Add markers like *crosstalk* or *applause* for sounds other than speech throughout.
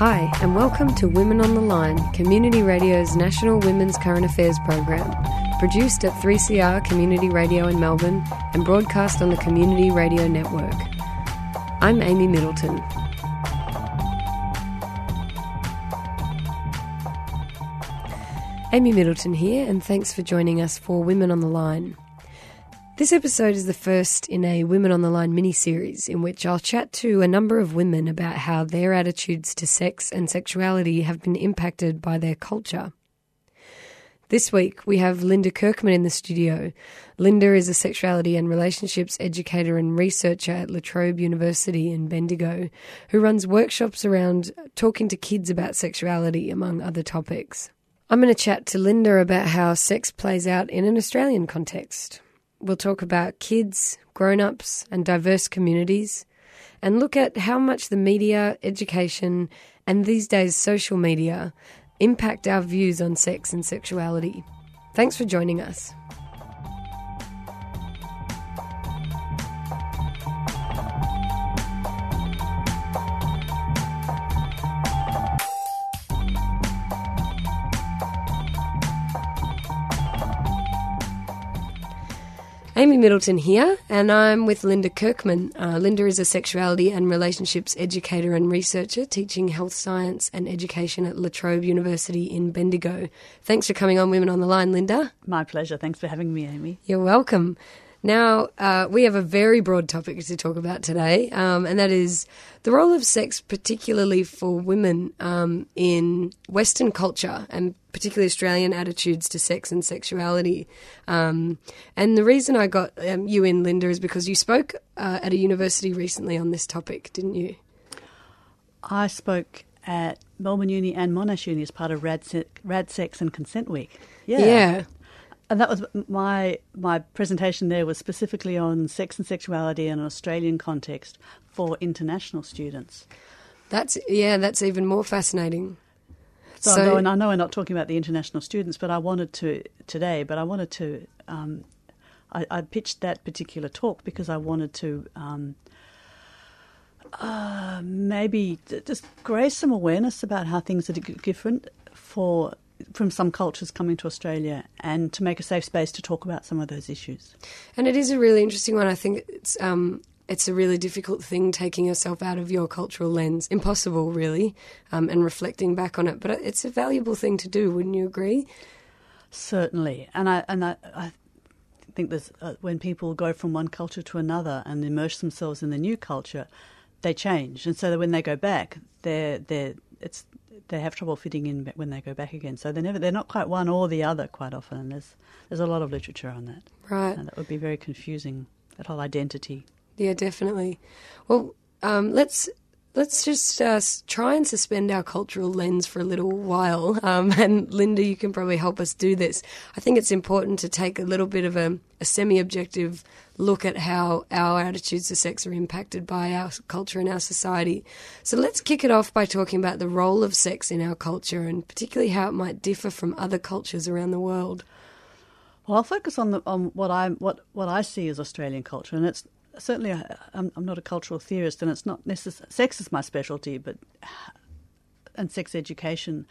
Hi, and welcome to Women on the Line, Community Radio's National Women's Current Affairs program, produced at 3CR Community Radio in Melbourne and broadcast on the Community Radio Network. I'm Amy Middleton. Amy Middleton here, and thanks for joining us for Women on the Line. This episode is the first in a Women on the Line mini series in which I'll chat to a number of women about how their attitudes to sex and sexuality have been impacted by their culture. This week, we have Linda Kirkman in the studio. Linda is a sexuality and relationships educator and researcher at La Trobe University in Bendigo, who runs workshops around talking to kids about sexuality, among other topics. I'm going to chat to Linda about how sex plays out in an Australian context. We'll talk about kids, grown ups, and diverse communities, and look at how much the media, education, and these days social media impact our views on sex and sexuality. Thanks for joining us. Amy Middleton here, and I'm with Linda Kirkman. Uh, Linda is a sexuality and relationships educator and researcher teaching health science and education at La Trobe University in Bendigo. Thanks for coming on Women on the Line, Linda. My pleasure. Thanks for having me, Amy. You're welcome. Now, uh, we have a very broad topic to talk about today, um, and that is the role of sex, particularly for women um, in Western culture and particularly Australian attitudes to sex and sexuality. Um, and the reason I got um, you in, Linda, is because you spoke uh, at a university recently on this topic, didn't you? I spoke at Melbourne Uni and Monash Uni as part of Rad, Se- Rad Sex and Consent Week. Yeah. yeah and that was my my presentation there was specifically on sex and sexuality in an Australian context for international students. That's yeah, that's even more fascinating. So, so and I know we're not talking about the international students, but I wanted to today. But I wanted to. Um, I, I, pitched that particular talk because I wanted to. Um, uh, maybe just raise some awareness about how things are different for from some cultures coming to Australia and to make a safe space to talk about some of those issues. And it is a really interesting one. I think it's um, it's a really difficult thing taking yourself out of your cultural lens. Impossible, really, um, and reflecting back on it. But it's a valuable thing to do, wouldn't you agree? Certainly, and I and I, I think there's uh, when people go from one culture to another and immerse themselves in the new culture, they change, and so that when they go back, they're they're it's they have trouble fitting in when they go back again. So they're never they're not quite one or the other quite often. And there's there's a lot of literature on that. Right. And that would be very confusing. That whole identity. Yeah, definitely. Well, um, let's let's just uh, try and suspend our cultural lens for a little while. Um, *laughs* and Linda, you can probably help us do this. I think it's important to take a little bit of a, a semi objective look at how our attitudes to sex are impacted by our culture and our society. So let's kick it off by talking about the role of sex in our culture and particularly how it might differ from other cultures around the world. Well, I'll focus on the, on what I what what I see as Australian culture, and it's certainly i am I'm not a cultural theorist, and it's not necessarily sex is my specialty, but and sex education.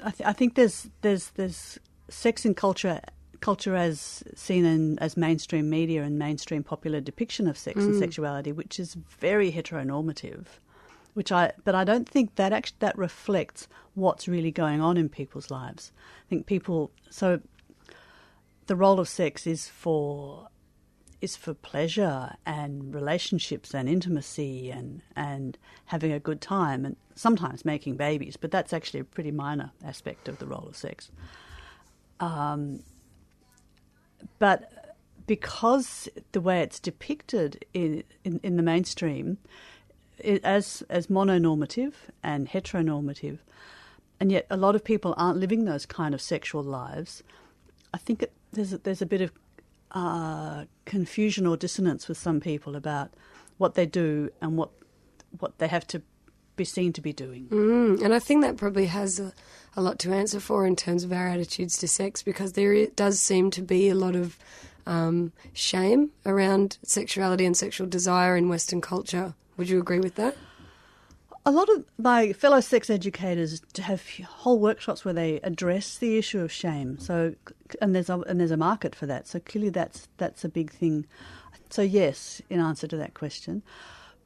I, th- I think there's there's there's sex in culture culture as seen in as mainstream media and mainstream popular depiction of sex mm. and sexuality, which is very heteronormative. Which I, but I don't think that actually that reflects what's really going on in people's lives. I think people so the role of sex is for is for pleasure and relationships and intimacy and and having a good time and sometimes making babies, but that's actually a pretty minor aspect of the role of sex. Um, but because the way it's depicted in, in, in the mainstream, it, as as mononormative and heteronormative, and yet a lot of people aren't living those kind of sexual lives. I think it, there's a, there's a bit of uh, confusion or dissonance with some people about what they do and what what they have to be seen to be doing. Mm, and I think that probably has a, a, lot to answer for in terms of our attitudes to sex because there does seem to be a lot of um, shame around sexuality and sexual desire in Western culture. Would you agree with that? A lot of my fellow sex educators have whole workshops where they address the issue of shame. So, and there's a, and there's a market for that. So clearly, that's that's a big thing. So yes, in answer to that question,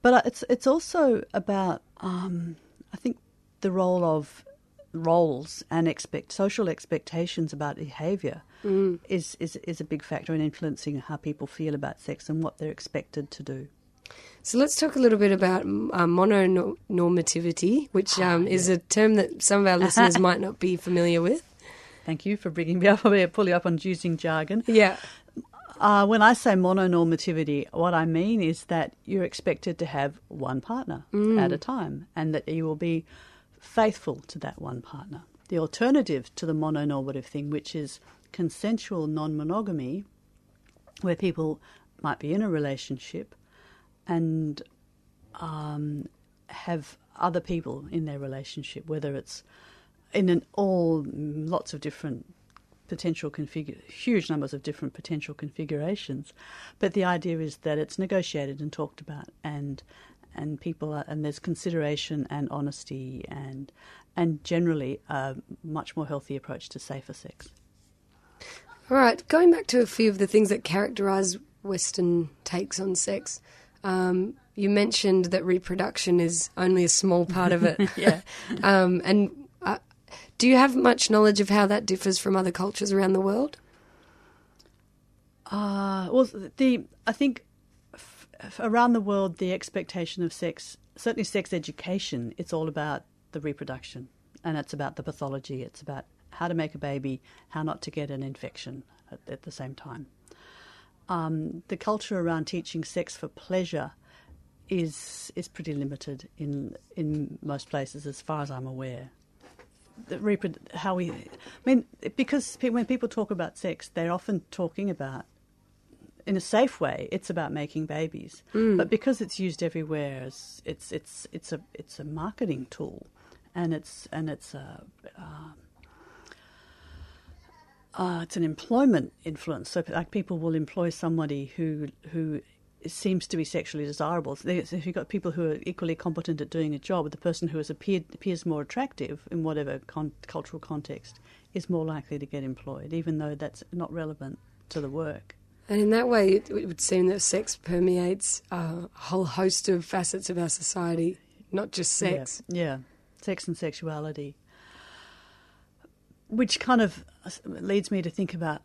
but uh, it's it's also about um, I think the role of roles and expect social expectations about behaviour mm. is, is is a big factor in influencing how people feel about sex and what they're expected to do. So let's talk a little bit about uh, mononormativity, which ah, um, is a term that some of our listeners *laughs* might not be familiar with. Thank you for bringing me up, *laughs* pull you up on using jargon. Yeah. Uh, when I say mononormativity, what I mean is that you're expected to have one partner mm. at a time and that you will be faithful to that one partner. The alternative to the mononormative thing, which is consensual non monogamy, where people might be in a relationship and um, have other people in their relationship, whether it's in an all lots of different potential configure huge numbers of different potential configurations, but the idea is that it's negotiated and talked about, and and people are, and there's consideration and honesty and and generally a much more healthy approach to safer sex. All right, going back to a few of the things that characterise Western takes on sex. Um, you mentioned that reproduction is only a small part of it. *laughs* yeah. Um, and do you have much knowledge of how that differs from other cultures around the world? Uh, well, the I think f- around the world, the expectation of sex, certainly sex education, it's all about the reproduction, and it's about the pathology. It's about how to make a baby, how not to get an infection at, at the same time. Um, the culture around teaching sex for pleasure is is pretty limited in in most places, as far as I'm aware the how we, I mean, because when people talk about sex, they're often talking about, in a safe way, it's about making babies. Mm. But because it's used everywhere, it's, it's it's it's a it's a marketing tool, and it's and it's a. Uh, uh, it's an employment influence. So, like, people will employ somebody who who seems to be sexually desirable. So if you've got people who are equally competent at doing a job, the person who has appeared, appears more attractive in whatever con- cultural context is more likely to get employed, even though that's not relevant to the work. And in that way, it, it would seem that sex permeates a whole host of facets of our society, not just sex. Yeah, yeah. sex and sexuality. Which kind of uh, leads me to think about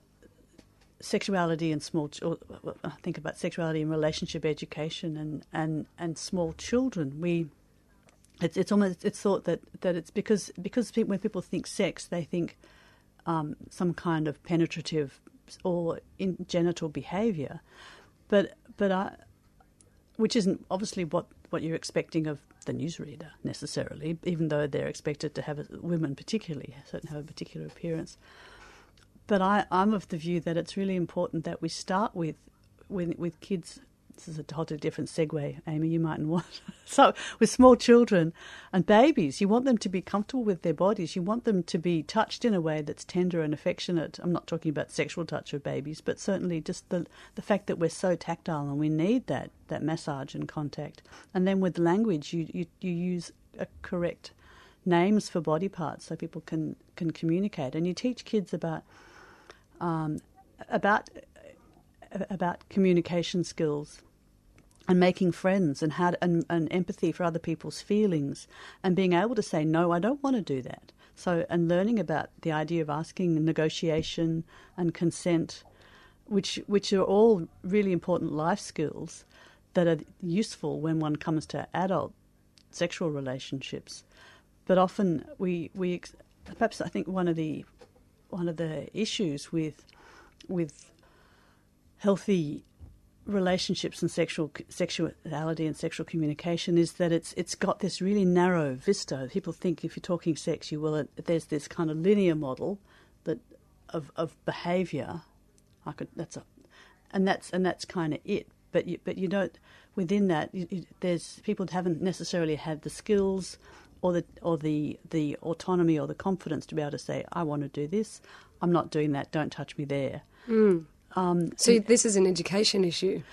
sexuality and small or uh, uh, think about sexuality and relationship education and, and, and small children. We it's it's almost it's thought that, that it's because because when people think sex they think um, some kind of penetrative or in genital behavior. But but I, which isn't obviously what, what you're expecting of the newsreader necessarily even though they're expected to have a, women particularly certainly have a particular appearance but I, I'm of the view that it's really important that we start with with, with kids. This is a totally different segue, Amy. You mightn't want. *laughs* so, with small children and babies, you want them to be comfortable with their bodies. You want them to be touched in a way that's tender and affectionate. I'm not talking about sexual touch of babies, but certainly just the the fact that we're so tactile and we need that that massage and contact. And then with language, you you, you use a correct names for body parts so people can can communicate. And you teach kids about um, about about communication skills and making friends and how and, and empathy for other people's feelings and being able to say no, I don't want to do that. So and learning about the idea of asking negotiation and consent, which which are all really important life skills that are useful when one comes to adult sexual relationships. But often we we perhaps I think one of the one of the issues with with healthy relationships and sexual sexuality and sexual communication is that it's it's got this really narrow vista. People think if you're talking sex, you will. There's this kind of linear model that of of behaviour. I could that's a, and that's and that's kind of it. But you, but you don't within that. You, you, there's people haven't necessarily had the skills or the or the the autonomy or the confidence to be able to say, I want to do this. I'm not doing that. Don't touch me there. Mm. Um, so this is an education issue.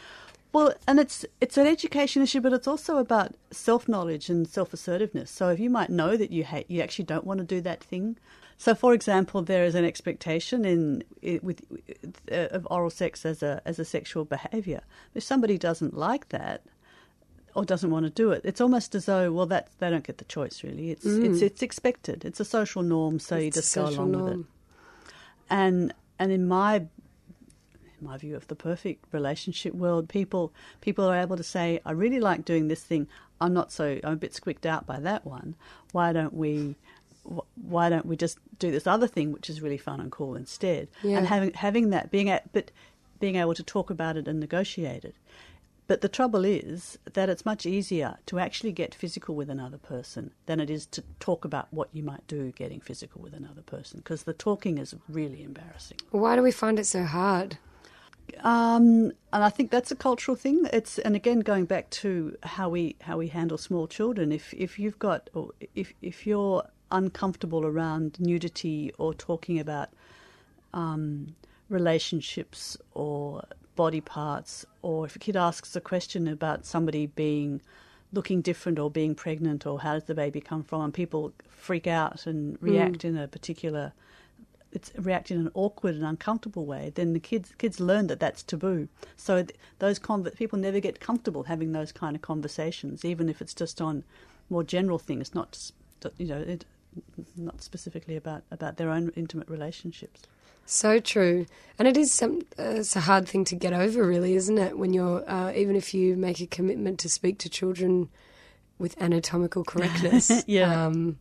Well, and it's it's an education issue, but it's also about self knowledge and self assertiveness. So if you might know that you hate, you actually don't want to do that thing. So, for example, there is an expectation in, in with uh, of oral sex as a as a sexual behaviour. If somebody doesn't like that, or doesn't want to do it. It's almost as though, well, that they don't get the choice. Really, it's mm. it's it's expected. It's a social norm, so it's you just go along norm. with it. And and in my my view of the perfect relationship world, people people are able to say, "I really like doing this thing. I'm not so. I'm a bit squicked out by that one. Why don't we?" Why don't we just do this other thing, which is really fun and cool instead? Yeah. And having having that being at, but being able to talk about it and negotiate it. But the trouble is that it's much easier to actually get physical with another person than it is to talk about what you might do getting physical with another person because the talking is really embarrassing. Why do we find it so hard? Um, and I think that's a cultural thing. It's and again going back to how we how we handle small children. If if you've got or if if you're uncomfortable around nudity or talking about um, relationships or body parts, or if a kid asks a question about somebody being looking different or being pregnant or how does the baby come from, and people freak out and react mm. in a particular it's react in an awkward and uncomfortable way, then the kids kids learn that that's taboo. So th- those people never get comfortable having those kind of conversations, even if it's just on more general things, not you know, it, not specifically about about their own intimate relationships. So true, and it is some. Uh, it's a hard thing to get over, really, isn't it? When you're uh, even if you make a commitment to speak to children with anatomical correctness, *laughs* yeah. Um,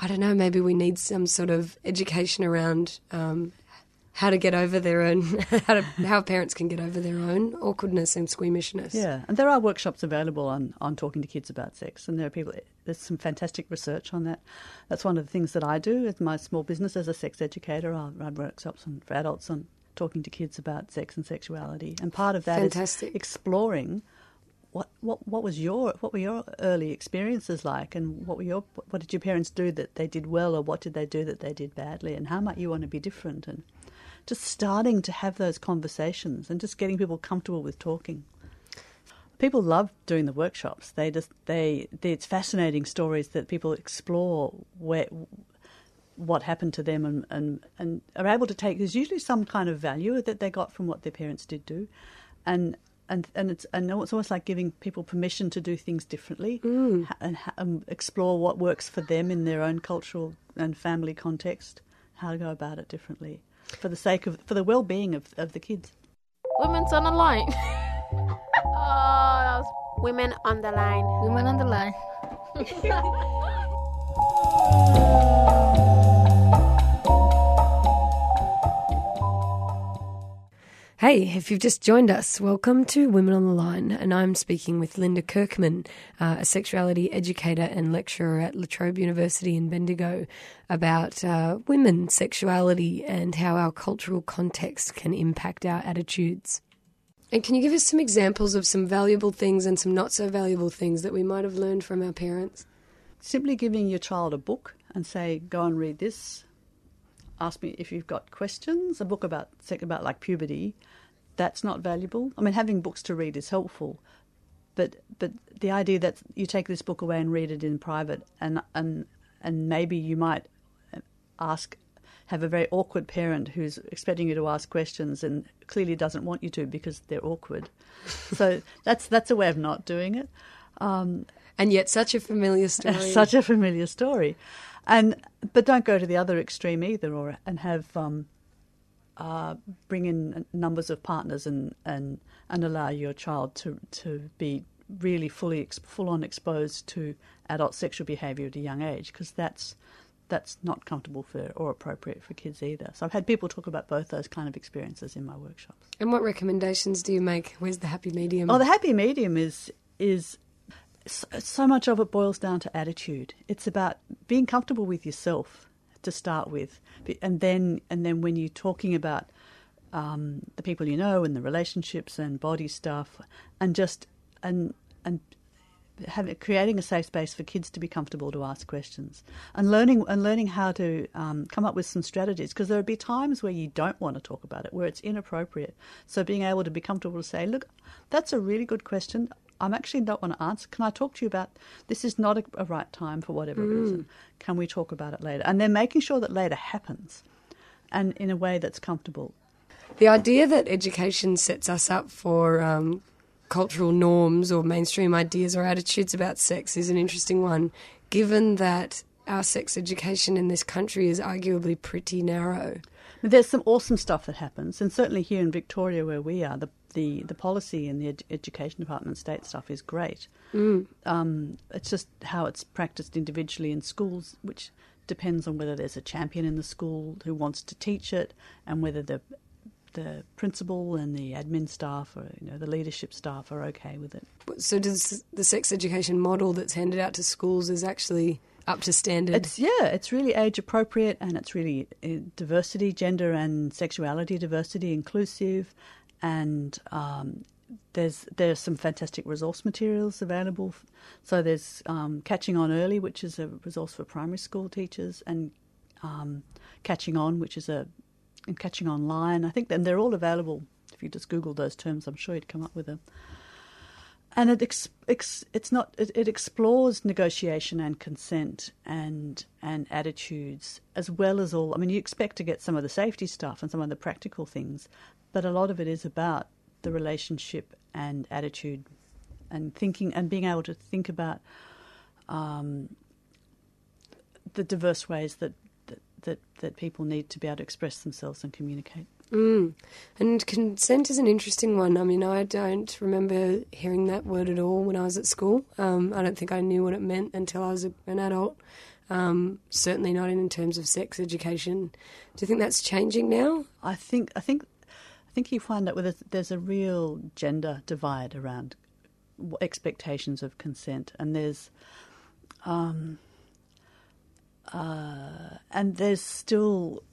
I don't know, maybe we need some sort of education around um, how to get over their own, *laughs* how, to, how parents can get over their own awkwardness and squeamishness. Yeah, and there are workshops available on, on talking to kids about sex, and there are people, there's some fantastic research on that. That's one of the things that I do as my small business as a sex educator. I run workshops on, for adults on talking to kids about sex and sexuality, and part of that fantastic. is exploring what what what was your what were your early experiences like, and what were your what did your parents do that they did well, or what did they do that they did badly, and how might you want to be different, and just starting to have those conversations and just getting people comfortable with talking. People love doing the workshops. They just they, they it's fascinating stories that people explore where what happened to them and, and, and are able to take there's usually some kind of value that they got from what their parents did do and and and it's and it's almost like giving people permission to do things differently mm. and, and, explore what works for them in their own cultural and family context, how to go about it differently for the sake of for the well-being of of the kids. Women's on the line. oh, women on the line. Women on the line. *laughs* Hey, if you've just joined us, welcome to Women on the Line, and I'm speaking with Linda Kirkman, uh, a sexuality educator and lecturer at La Trobe University in Bendigo, about uh, women's sexuality and how our cultural context can impact our attitudes. And can you give us some examples of some valuable things and some not so valuable things that we might have learned from our parents? Simply giving your child a book and say, go and read this, ask me if you've got questions. A book about about like puberty, that's not valuable. I mean, having books to read is helpful, but but the idea that you take this book away and read it in private, and and and maybe you might ask have a very awkward parent who's expecting you to ask questions and clearly doesn't want you to because they're awkward. *laughs* so that's that's a way of not doing it. Um, and yet, such a familiar *laughs* story. Such a familiar story. And but don't go to the other extreme either, or and have um, uh, bring in numbers of partners and and and allow your child to to be really fully full on exposed to adult sexual behaviour at a young age, because that's that's not comfortable for or appropriate for kids either. So I've had people talk about both those kind of experiences in my workshops. And what recommendations do you make? Where's the happy medium? Oh, the happy medium is is so, much of it boils down to attitude. It's about being comfortable with yourself to start with, and then and then when you're talking about um, the people you know and the relationships and body stuff, and just and and having creating a safe space for kids to be comfortable to ask questions and learning and learning how to um, come up with some strategies. Because there'll be times where you don't want to talk about it where it's inappropriate. So being able to be comfortable to say look that's a really good question I'm actually not want to answer can I talk to you about this is not a, a right time for whatever mm. reason can we talk about it later and then making sure that later happens and in a way that's comfortable the idea that education sets us up for um, cultural norms or mainstream ideas or attitudes about sex is an interesting one, given that our sex education in this country is arguably pretty narrow. There's some awesome stuff that happens, and certainly here in Victoria, where we are, the the, the policy in the ed- education department state stuff is great. Mm. Um, it's just how it's practiced individually in schools, which depends on whether there's a champion in the school who wants to teach it, and whether the the principal and the admin staff or you know the leadership staff are okay with it. So does the sex education model that's handed out to schools is actually up to standard? It's yeah, it's really age appropriate and it's really uh, diversity, gender and sexuality diversity inclusive, and um, there's there's some fantastic resource materials available. So there's um, Catching On Early, which is a resource for primary school teachers, and um, Catching On, which is a and catching online. I think then they're all available. If you just Google those terms, I'm sure you'd come up with them. And it ex, ex, it's not it, it, explores negotiation and consent and and attitudes as well as all. I mean, you expect to get some of the safety stuff and some of the practical things, but a lot of it is about the relationship and attitude and thinking and being able to think about um, the diverse ways that that, that people need to be able to express themselves and communicate. Mm. And consent is an interesting one. I mean, I don't remember hearing that word at all when I was at school. Um, I don't think I knew what it meant until I was a, an adult. Um, certainly not in terms of sex education. Do you think that's changing now? I think I think I think you find that with there's a real gender divide around expectations of consent, and there's um, uh, and there's still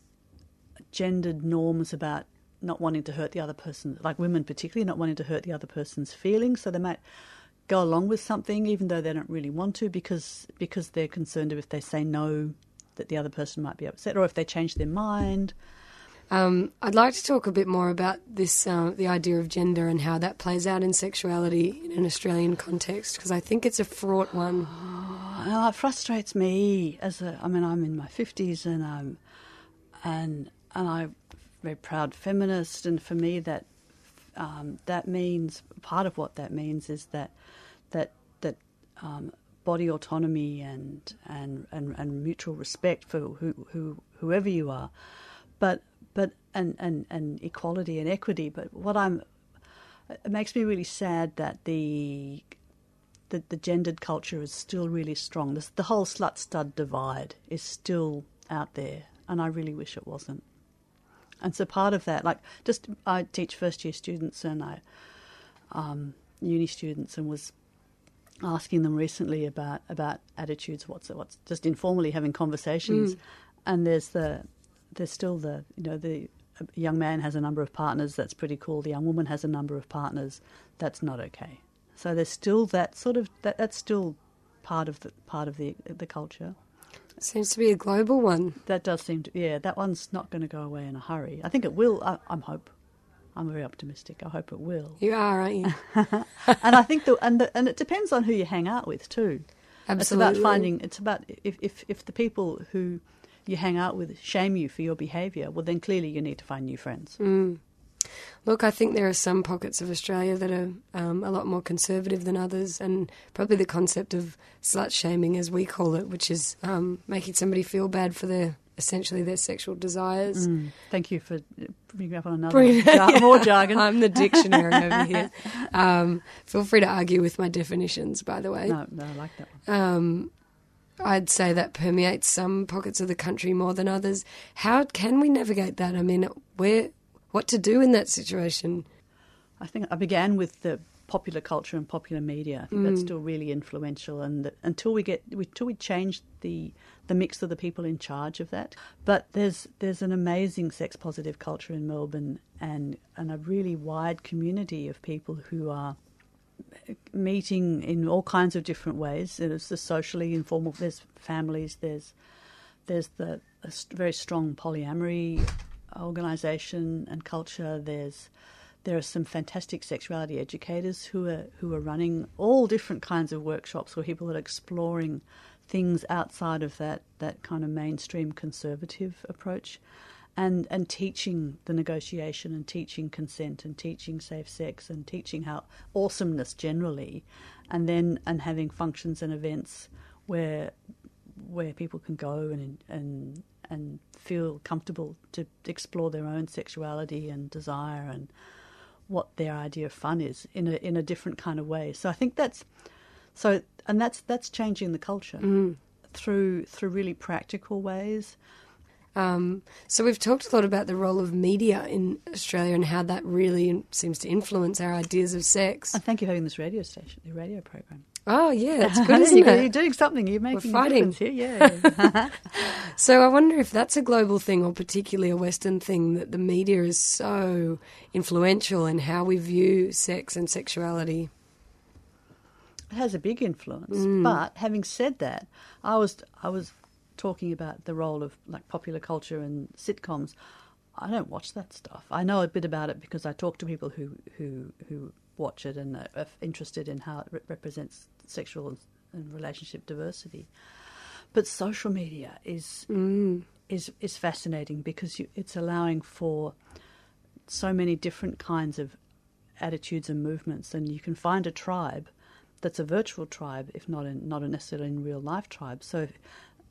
gendered norms about not wanting to hurt the other person, like women particularly, not wanting to hurt the other person's feelings. So they might go along with something even though they don't really want to because because they're concerned if they say no that the other person might be upset or if they change their mind. Um, I'd like to talk a bit more about this, uh, the idea of gender and how that plays out in sexuality in an Australian context, because I think it's a fraught one. Oh, it frustrates me as a. I mean, I'm in my fifties, and I'm, and and I'm very proud feminist, and for me that um, that means part of what that means is that that that um, body autonomy and, and and and mutual respect for who, who whoever you are, but but and, and, and equality and equity. But what I'm it makes me really sad that the the, the gendered culture is still really strong. This, the whole slut stud divide is still out there, and I really wish it wasn't. And so part of that, like, just I teach first year students and I um, uni students, and was asking them recently about about attitudes. What's what's just informally having conversations, mm. and there's the there's still the you know the young man has a number of partners. That's pretty cool. The young woman has a number of partners. That's not okay. So there's still that sort of that, that's still part of the part of the the culture. Seems to be a global one. That does seem to yeah. That one's not going to go away in a hurry. I think it will. I, I'm hope. I'm very optimistic. I hope it will. You are, aren't you? *laughs* and I think the and the, and it depends on who you hang out with too. Absolutely. It's about finding. It's about if if if the people who you hang out with shame you for your behaviour, well, then clearly you need to find new friends. Mm. Look, I think there are some pockets of Australia that are um, a lot more conservative than others, and probably the concept of slut shaming, as we call it, which is um, making somebody feel bad for their essentially their sexual desires. Mm. Thank you for bringing up on another jar- *laughs* more jargon. I'm the dictionary over *laughs* here. Um, feel free to argue with my definitions, by the way. No, no, I like that one. Um, I'd say that permeates some pockets of the country more than others. How can we navigate that? I mean, where, what to do in that situation? I think I began with the popular culture and popular media. I think that's mm. still really influential, and until we get until we change the the mix of the people in charge of that. But there's there's an amazing sex positive culture in Melbourne, and and a really wide community of people who are meeting in all kinds of different ways. There's the socially informal. There's families. There's there's the a very strong polyamory organisation and culture. There's there are some fantastic sexuality educators who are who are running all different kinds of workshops where people are exploring things outside of that that kind of mainstream conservative approach and and teaching the negotiation and teaching consent and teaching safe sex and teaching how awesomeness generally and then and having functions and events where where people can go and and and feel comfortable to explore their own sexuality and desire and what their idea of fun is in a in a different kind of way. So I think that's so and that's that's changing the culture mm. through through really practical ways. Um, so we've talked a lot about the role of media in Australia and how that really seems to influence our ideas of sex. And thank you for having this radio station, the radio program. Oh yeah, that's *laughs* good, isn't you're, it? You're doing something. You're making fighting. a difference here. Yeah. *laughs* *laughs* So I wonder if that's a global thing or particularly a Western thing that the media is so influential in how we view sex and sexuality. it has a big influence. But having said that, I was I was talking about the role of like popular culture and sitcoms. I don't watch that stuff. I know a bit about it because I talk to people who who who watch it and are interested in how it re- represents sexual and, relationship diversity. But social media is mm. is is fascinating because you, it's allowing for so many different kinds of attitudes and movements, and you can find a tribe that's a virtual tribe, if not in, not a necessarily in real life tribe. So,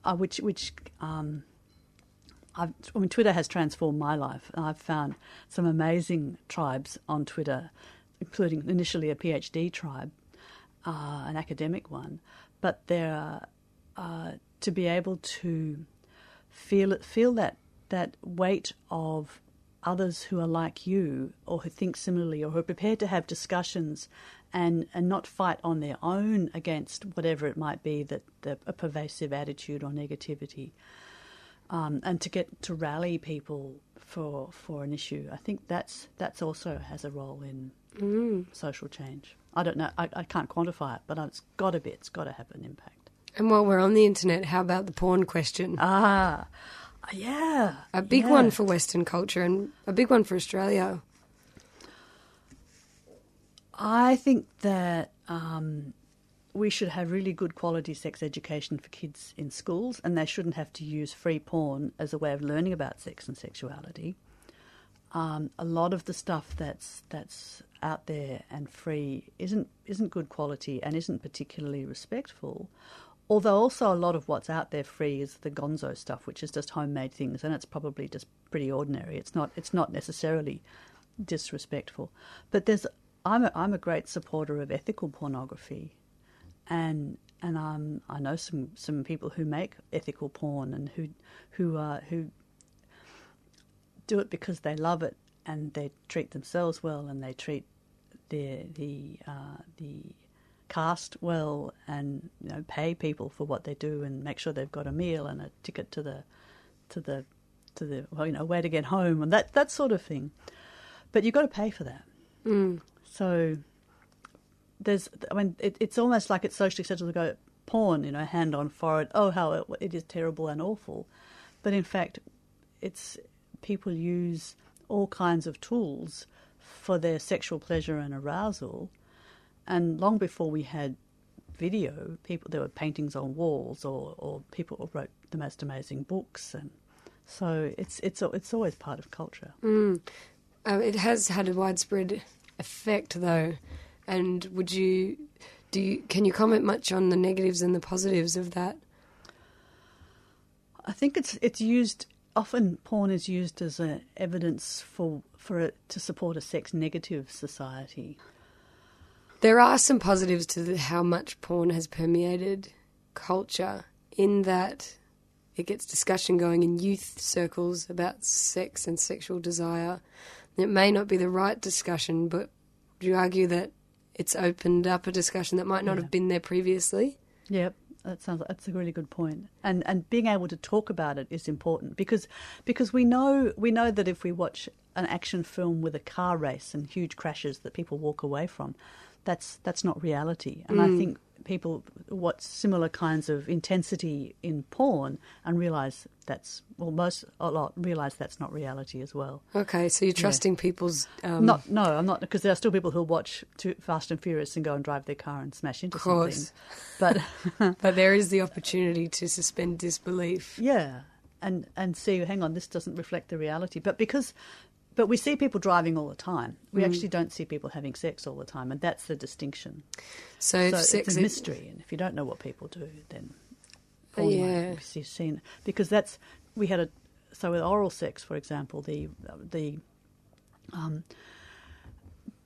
uh, which which um, I mean, Twitter has transformed my life. I've found some amazing tribes on Twitter, including initially a PhD tribe, uh, an academic one, but there uh, to be able to feel it, feel that that weight of others who are like you or who think similarly or who are prepared to have discussions and and not fight on their own against whatever it might be that the, a pervasive attitude or negativity um, and to get to rally people for for an issue I think that's that's also has a role in social change I don't know I, I can't quantify it but it's got to be it's got to have an impact And while we're on the internet, how about the porn question? ah yeah a big yeah. one for Western culture and a big one for Australia. I think that um, we should have really good quality sex education for kids in schools, and they shouldn't have to use free porn as a way of learning about sex and sexuality. Um, a lot of the stuff that's that's out there and free isn't isn't good quality and isn't particularly respectful. Although also a lot of what's out there free is the gonzo stuff, which is just homemade things, and it's probably just pretty ordinary. It's not it's not necessarily disrespectful. But there's I'm a, I'm a great supporter of ethical pornography, and and um, I know some, some people who make ethical porn and who who uh, who do it because they love it and they treat themselves well and they treat the the uh, the cast well and you know pay people for what they do and make sure they've got a meal and a ticket to the to the to the well, you know where to get home and that that sort of thing. But you've got to pay for that. So there's, I mean, it, it's almost like it's socially acceptable to go porn, you know, hand on forehead. Oh, how it, it is terrible and awful, but in fact, it's people use all kinds of tools for their sexual pleasure and arousal, and long before we had video, people there were paintings on walls, or or people wrote the most amazing books, and so it's it's it's always part of culture. Um, it has had a widespread effect, though. And would you do? You, can you comment much on the negatives and the positives of that? I think it's it's used often. Porn is used as a evidence for for it to support a sex negative society. There are some positives to the, how much porn has permeated culture in that it gets discussion going in youth circles about sex and sexual desire. It may not be the right discussion, but do you argue that it's opened up a discussion that might not Yeah. have been there previously? Yep, that sounds that's a really good point. And and being able to talk about it is important because because we know we know that if we watch an action film with a car race and huge crashes that people walk away from, that's that's not reality. And I mm. think people watch similar kinds of intensity in porn and realize that's well most a lot realize that's not reality as well. Okay, so you're trusting people's. Um, Not no, I'm not because there are still people who watch too Fast and Furious and go and drive their car and smash into Of course. something. But *laughs* but there is the opportunity to suspend disbelief. Yeah, and and see, hang on, this doesn't reflect the reality. But because, but we see people driving all the time. We Mm. actually don't see people having sex all the time, and that's the distinction. So, so sex it's a mystery, and if you don't know what people do, then porn yeah. be seen because that's we had a so with oral sex, for example, the the um,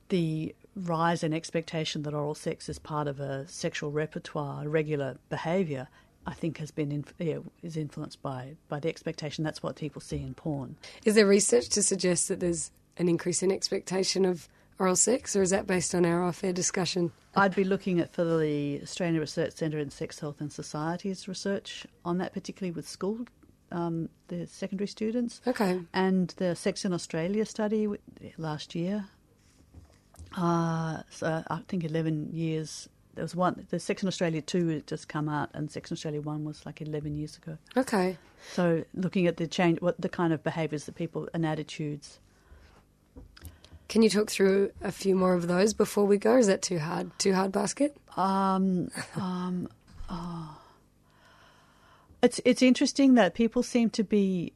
the rise in expectation that oral sex is part of a sexual repertoire, a regular behaviour, I think has been inf- yeah, is influenced by by the expectation. That's what people see in porn. Is there research to suggest that there's an increase in expectation of oral sex, or is that based on our off-air discussion? I'd be looking at for the Australian Research Centre in Sex Health and Society's research on that, particularly with school, um, the secondary students, Okay. and the Sex in Australia study last year. Uh, so I think eleven years. There was one. The Sex in Australia two had just come out, and Sex in Australia one was like eleven years ago. Okay. So looking at the change, what the kind of behaviours that people and attitudes. Can you talk through a few more of those before we go? Is that too hard? Too hard basket? Um, *laughs* um, oh. It's it's interesting that people seem to be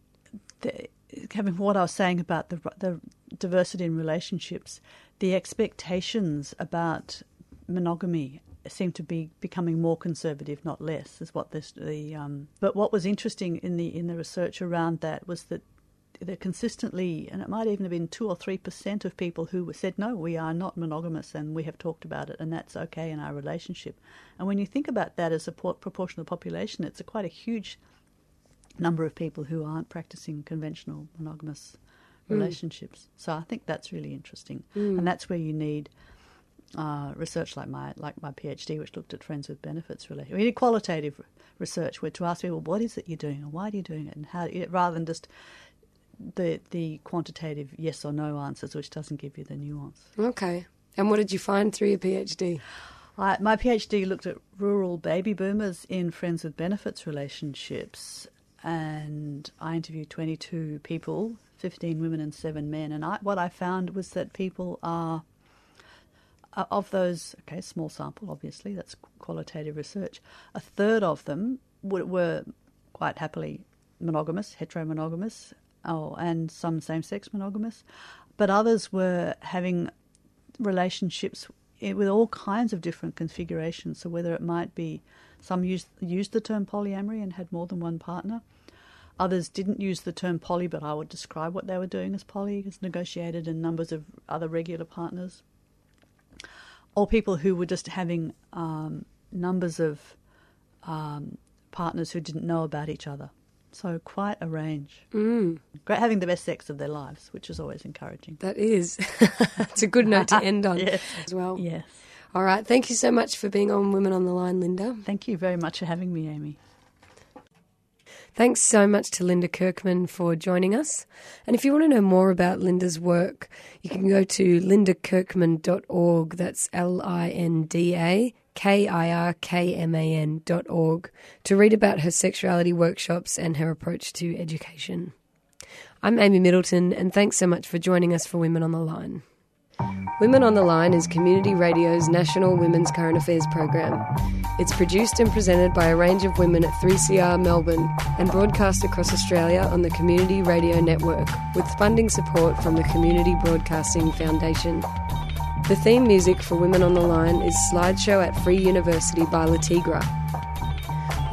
the, having what I was saying about the the diversity in relationships, the expectations about monogamy seemed to be becoming more conservative, not less. Is what this the um. But what was interesting in the in the research around that was that they're consistently, and it might even have been two or three percent of people who said, "No, we are not monogamous, and we have talked about it, and that's okay in our relationship." And when you think about that as a proportion of the population, it's a quite a huge number of people who aren't practicing conventional monogamous relationships. So I think that's really interesting, and that's where you need uh, research like my like my PhD, which looked at friends with benefits related. We need qualitative research where to ask people what is it you're doing and why are you doing it, and how rather than just the the quantitative yes or no answers, which doesn't give you the nuance. Okay. And what did you find through your PhD? I, my PhD looked at rural baby boomers in friends with benefits relationships, and I interviewed 22 people, 15 women and seven men. And I, what I found was that people are, uh, of those, okay, small sample, obviously, that's qualitative research, a third of them were, quite happily monogamous, heteromonogamous, oh, and some same sex monogamous, but others were having relationships with all kinds of different configurations. So whether it might be some used used the term polyamory and had more than one partner, others didn't use the term poly, but I would describe what they were doing as poly, as negotiated and numbers of other regular partners, or people who were just having um, numbers of um, partners who didn't know about each other. So quite a range. Mm, Great having the best sex of their lives, which is always encouraging. that is. *laughs* it's a good note to end on *laughs* Yes. as well. Yes. All right. Thank you so much for being on Women on the Line, Linda. Thank you very much for having me, Amy. Thanks so much to Linda Kirkman for joining us. And if you want to know more about Linda's work, you can go to lindakirkman.org. That's L I N D A K I R K M A N dot org to read about her sexuality workshops and her approach to education. I'm Amy Middleton, and thanks so much for joining us for Women on the Line. Women on the Line is Community Radio's national women's current affairs program. It's produced and presented by a range of women at 3CR Melbourne and broadcast across Australia on the Community Radio Network with funding support from the Community Broadcasting Foundation. The theme music for Women on the Line is Slideshow at Free University by Latigra.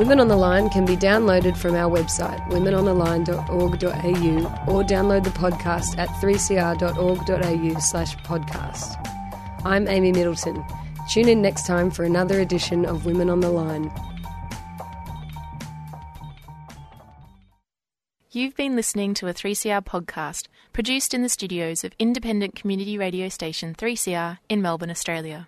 Women on the Line can be downloaded from our website, womenontheline.org.au, or download the podcast at 3cr.org.au slash podcast. I'm Amy Middleton. Tune in next time for another edition of Women on the Line. You've been listening to a 3CR podcast produced in the studios of independent community radio station 3CR in Melbourne, Australia.